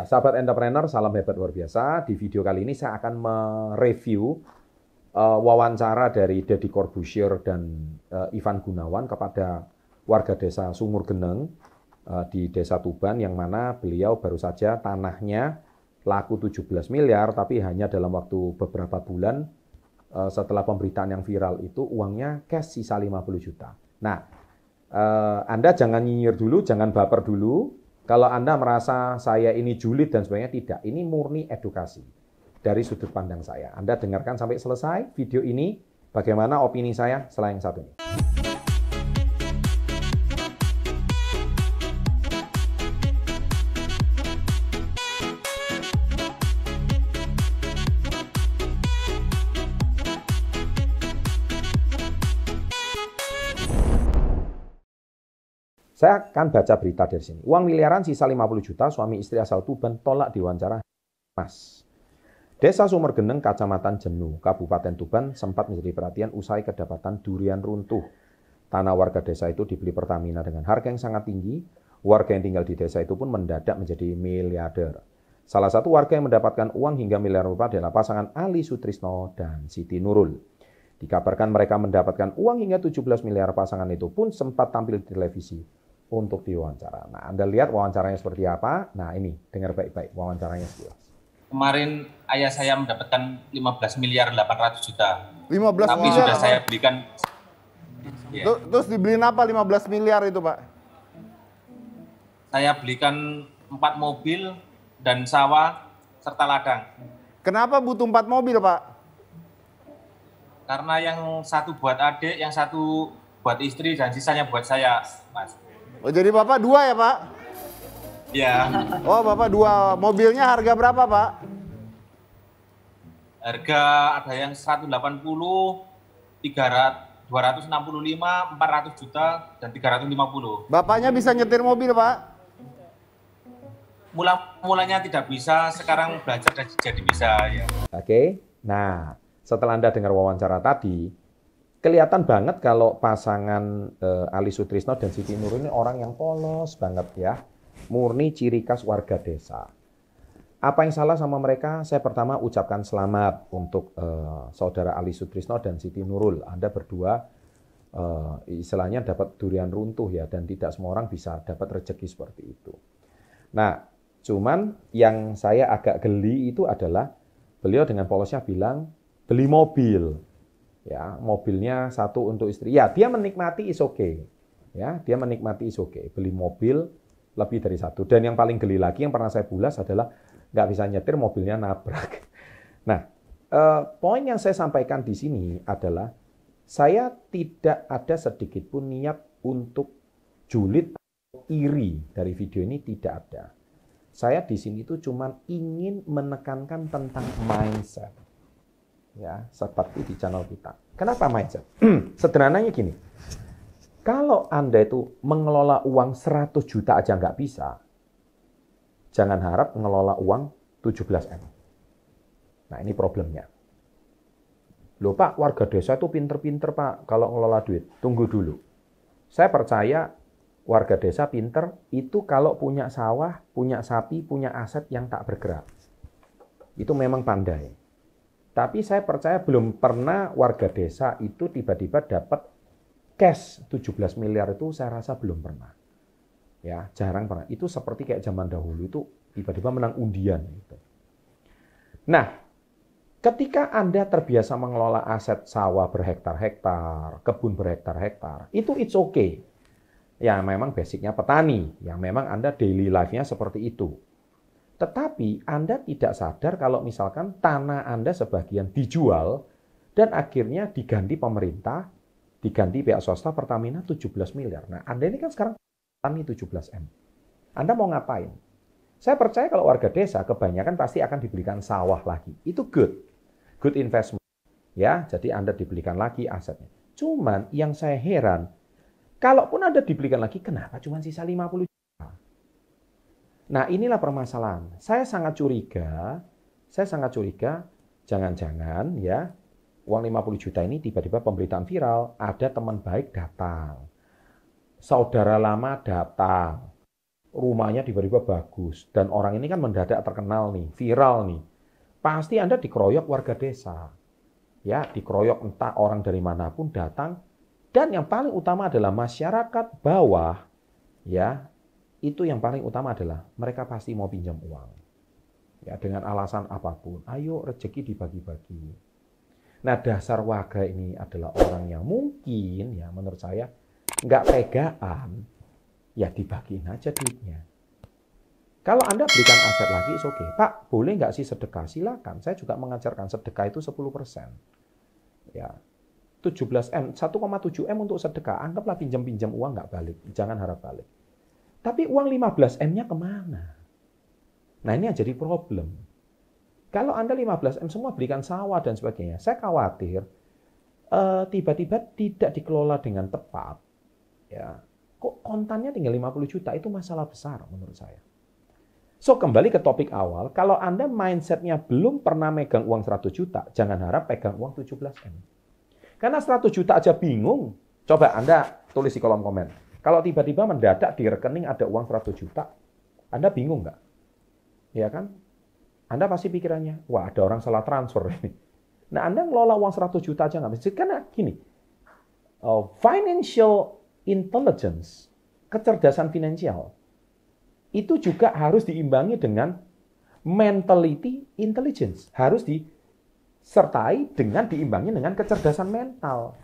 Ya, sahabat entrepreneur, salam hebat luar biasa. Di video kali ini saya akan mereview uh, wawancara dari Deddy Corbusier dan uh, Ivan Gunawan kepada warga desa Sumur Geneng uh, di desa Tuban yang mana beliau baru saja tanahnya laku 17 miliar tapi hanya dalam waktu beberapa bulan uh, setelah pemberitaan yang viral itu uangnya cash sisa 50 juta. Nah, uh, Anda jangan nyinyir dulu, jangan baper dulu kalau Anda merasa saya ini julid dan sebagainya, tidak. Ini murni edukasi dari sudut pandang saya. Anda dengarkan sampai selesai video ini, bagaimana opini saya selain satu ini. Saya akan baca berita dari sini. Uang miliaran sisa 50 juta, suami istri asal Tuban tolak diwawancara Mas. Desa Sumergeneng, Kecamatan Jenu, Kabupaten Tuban sempat menjadi perhatian usai kedapatan durian runtuh. Tanah warga desa itu dibeli Pertamina dengan harga yang sangat tinggi. Warga yang tinggal di desa itu pun mendadak menjadi miliarder. Salah satu warga yang mendapatkan uang hingga miliar rupiah adalah pasangan Ali Sutrisno dan Siti Nurul. Dikabarkan mereka mendapatkan uang hingga 17 miliar pasangan itu pun sempat tampil di televisi untuk diwawancara. Nah, Anda lihat wawancaranya seperti apa? Nah, ini dengar baik-baik wawancaranya sekilas. Kemarin ayah saya mendapatkan 15 miliar 800 juta. 15 Tapi miliar. sudah apa? saya belikan ya, Ter- Terus dibeliin apa 15 miliar itu, Pak? saya belikan 4 mobil dan sawah serta ladang. Kenapa butuh 4 mobil, Pak? Karena yang satu buat adik, yang satu buat istri dan sisanya buat saya, Mas. Oh, jadi Bapak dua ya, Pak? Ya, Oh, Bapak dua. Mobilnya harga berapa, Pak? harga ada yang 180, 300, 265, 400 juta dan 350. Bapaknya bisa nyetir mobil, Pak? Mula-mulanya tidak bisa, sekarang belajar dan jadi bisa ya. Oke. Nah, setelah Anda dengar wawancara tadi, kelihatan banget kalau pasangan eh, Ali Sutrisno dan Siti Nurul ini orang yang polos banget ya. Murni ciri khas warga desa. Apa yang salah sama mereka? Saya pertama ucapkan selamat untuk eh, saudara Ali Sutrisno dan Siti Nurul. Anda berdua eh, istilahnya dapat durian runtuh ya dan tidak semua orang bisa dapat rezeki seperti itu. Nah, cuman yang saya agak geli itu adalah beliau dengan polosnya bilang beli mobil. Ya, mobilnya satu untuk istri. Ya, dia menikmati is okay. Ya, dia menikmati is okay. Beli mobil lebih dari satu. Dan yang paling geli lagi yang pernah saya bulas adalah nggak bisa nyetir mobilnya nabrak. Nah, eh, poin yang saya sampaikan di sini adalah saya tidak ada sedikit pun niat untuk julid atau iri dari video ini tidak ada. Saya di sini itu cuma ingin menekankan tentang mindset. Ya, seperti di channel kita. Kenapa mindset? Sederhananya gini. Kalau Anda itu mengelola uang 100 juta aja nggak bisa, jangan harap mengelola uang 17M. Nah, ini problemnya. Loh Pak, warga desa itu pinter-pinter Pak kalau ngelola duit. Tunggu dulu. Saya percaya warga desa pinter itu kalau punya sawah, punya sapi, punya aset yang tak bergerak. Itu memang pandai. Tapi saya percaya belum pernah warga desa itu tiba-tiba dapat cash 17 miliar itu saya rasa belum pernah. Ya, jarang pernah. Itu seperti kayak zaman dahulu itu tiba-tiba menang undian gitu. Nah, ketika Anda terbiasa mengelola aset sawah berhektar-hektar, kebun berhektar-hektar, itu it's okay. Ya, memang basicnya petani, yang memang Anda daily life-nya seperti itu. Tetapi Anda tidak sadar kalau misalkan tanah Anda sebagian dijual dan akhirnya diganti pemerintah, diganti pihak swasta Pertamina 17 miliar. Nah, Anda ini kan sekarang petani 17M. Anda mau ngapain? Saya percaya kalau warga desa kebanyakan pasti akan dibelikan sawah lagi. Itu good. Good investment. Ya, jadi Anda dibelikan lagi asetnya. Cuman yang saya heran, kalaupun Anda dibelikan lagi, kenapa cuma sisa 50 juta? Nah, inilah permasalahan. Saya sangat curiga, saya sangat curiga, jangan-jangan ya, uang 50 juta ini tiba-tiba pemberitaan viral, ada teman baik datang. Saudara lama datang. rumahnya tiba-tiba bagus dan orang ini kan mendadak terkenal nih, viral nih. Pasti Anda dikeroyok warga desa. Ya, dikeroyok entah orang dari mana pun datang dan yang paling utama adalah masyarakat bawah ya. Itu yang paling utama adalah mereka pasti mau pinjam uang. Ya, dengan alasan apa pun. Ayo rezeki dibagi-bagi. Nah, dasar warga ini adalah orang yang mungkin ya menurut saya nggak pegaan, ya dibagiin aja duitnya. Kalau Anda berikan aset lagi, oke. Okay. Pak, boleh nggak sih sedekah? Silakan. Saya juga mengajarkan sedekah itu 10%. Ya, 17M, 1,7 M untuk sedekah. Anggaplah pinjam-pinjam uang nggak balik. Jangan harap balik. Tapi uang 15 M-nya ke mana? Nah ini yang jadi problem. Kalau Anda 15 M semua berikan sawah dan sebagainya, saya khawatir eh, tiba-tiba tidak dikelola dengan tepat. Ya, kok kontannya tinggal 50 juta itu masalah besar menurut saya. So kembali ke topik awal, kalau Anda mindsetnya belum pernah megang uang 100 juta, jangan harap pegang uang 17 M. Karena 100 juta aja bingung. Coba Anda tulis di kolom komen. Kalau tiba-tiba mendadak di rekening ada uang 100 juta, Anda bingung nggak? Ya kan? Anda pasti pikirannya, wah ada orang salah transfer ini. Nah, Anda ngelola uang 100 juta aja nggak bisa. Karena gini, uh, financial intelligence, kecerdasan finansial, itu juga harus diimbangi dengan mentality intelligence. Harus disertai dengan diimbangi dengan kecerdasan mental.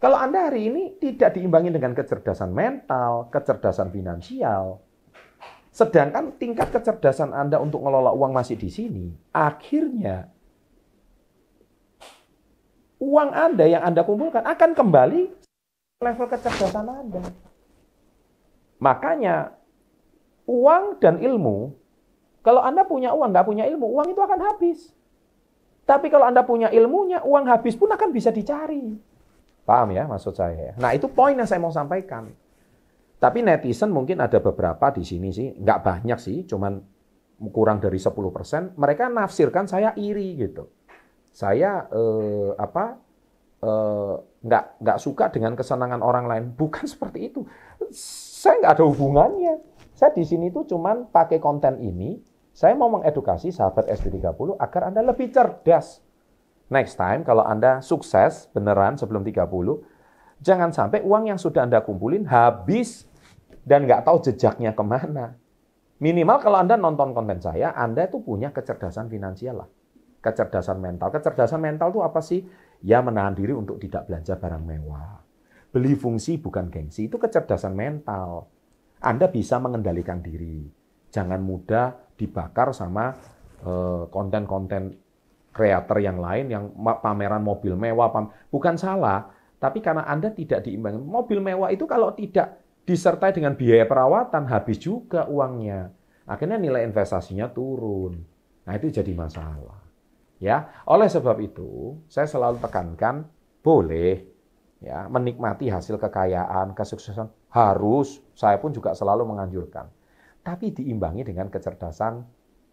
Kalau Anda hari ini tidak diimbangi dengan kecerdasan mental, kecerdasan finansial, Sedangkan tingkat kecerdasan Anda untuk ngelola uang masih di sini, akhirnya uang Anda yang Anda kumpulkan akan kembali level kecerdasan Anda. Makanya uang dan ilmu, kalau Anda punya uang, nggak punya ilmu, uang itu akan habis. Tapi kalau Anda punya ilmunya, uang habis pun akan bisa dicari. Paham ya maksud saya? Nah itu poin yang saya mau sampaikan. Tapi netizen mungkin ada beberapa di sini sih, nggak banyak sih, cuman kurang dari 10%, mereka nafsirkan saya iri gitu. Saya eh, apa eh, nggak nggak suka dengan kesenangan orang lain. Bukan seperti itu. Saya nggak ada hubungannya. Saya di sini tuh cuman pakai konten ini, saya mau mengedukasi sahabat SD30 agar Anda lebih cerdas. Next time kalau Anda sukses beneran sebelum 30, jangan sampai uang yang sudah Anda kumpulin habis dan nggak tahu jejaknya ke mana. Minimal kalau Anda nonton konten saya, Anda itu punya kecerdasan finansial lah. Kecerdasan mental. Kecerdasan mental itu apa sih? Ya menahan diri untuk tidak belanja barang mewah. Beli fungsi bukan gengsi. Itu kecerdasan mental. Anda bisa mengendalikan diri. Jangan mudah dibakar sama eh, konten-konten kreator yang lain yang pameran mobil mewah. Bukan salah, tapi karena Anda tidak diimbangi. Mobil mewah itu kalau tidak disertai dengan biaya perawatan habis juga uangnya. Akhirnya nilai investasinya turun. Nah, itu jadi masalah. Ya, oleh sebab itu saya selalu tekankan boleh ya menikmati hasil kekayaan, kesuksesan harus saya pun juga selalu menganjurkan. Tapi diimbangi dengan kecerdasan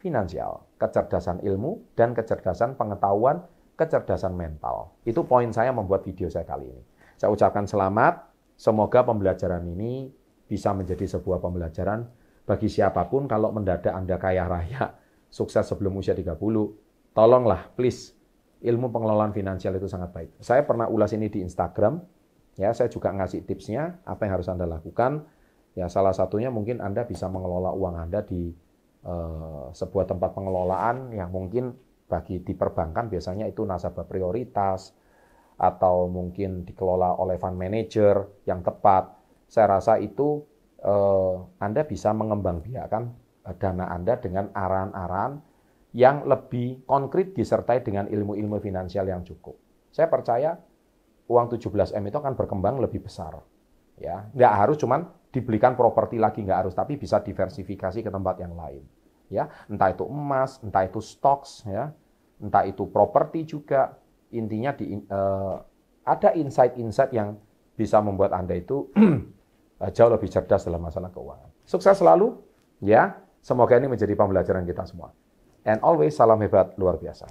finansial, kecerdasan ilmu dan kecerdasan pengetahuan, kecerdasan mental. Itu poin saya membuat video saya kali ini. Saya ucapkan selamat Semoga pembelajaran ini bisa menjadi sebuah pembelajaran bagi siapa pun kalau mendadak Anda kaya raya, sukses sebelum usia 30, tolonglah please ilmu pengelolaan finansial itu sangat baik. Saya pernah ulas ini di Instagram, ya saya juga ngasih tipsnya apa yang harus Anda lakukan. Ya salah satunya mungkin Anda bisa mengelola uang Anda di uh, sebuah tempat pengelolaan yang mungkin bagi di perbankan biasanya itu nasabah prioritas, atau mungkin dikelola oleh fund manager yang tepat, saya rasa itu eh, Anda bisa mengembangbiakkan eh, dana Anda dengan arahan-arahan yang lebih konkret disertai dengan ilmu-ilmu finansial yang cukup. Saya percaya uang 17M itu akan berkembang lebih besar. Ya, nggak harus cuman dibelikan properti lagi nggak harus, tapi bisa diversifikasi ke tempat yang lain. Ya, entah itu emas, entah itu stocks, ya, entah itu properti juga, intinya di, uh, ada insight-insight yang bisa membuat Anda itu eh, jauh lebih cerdas dalam masalah keuangan. Sukses selalu, ya. Semoga ini menjadi pembelajaran kita semua. And always salam hebat luar biasa.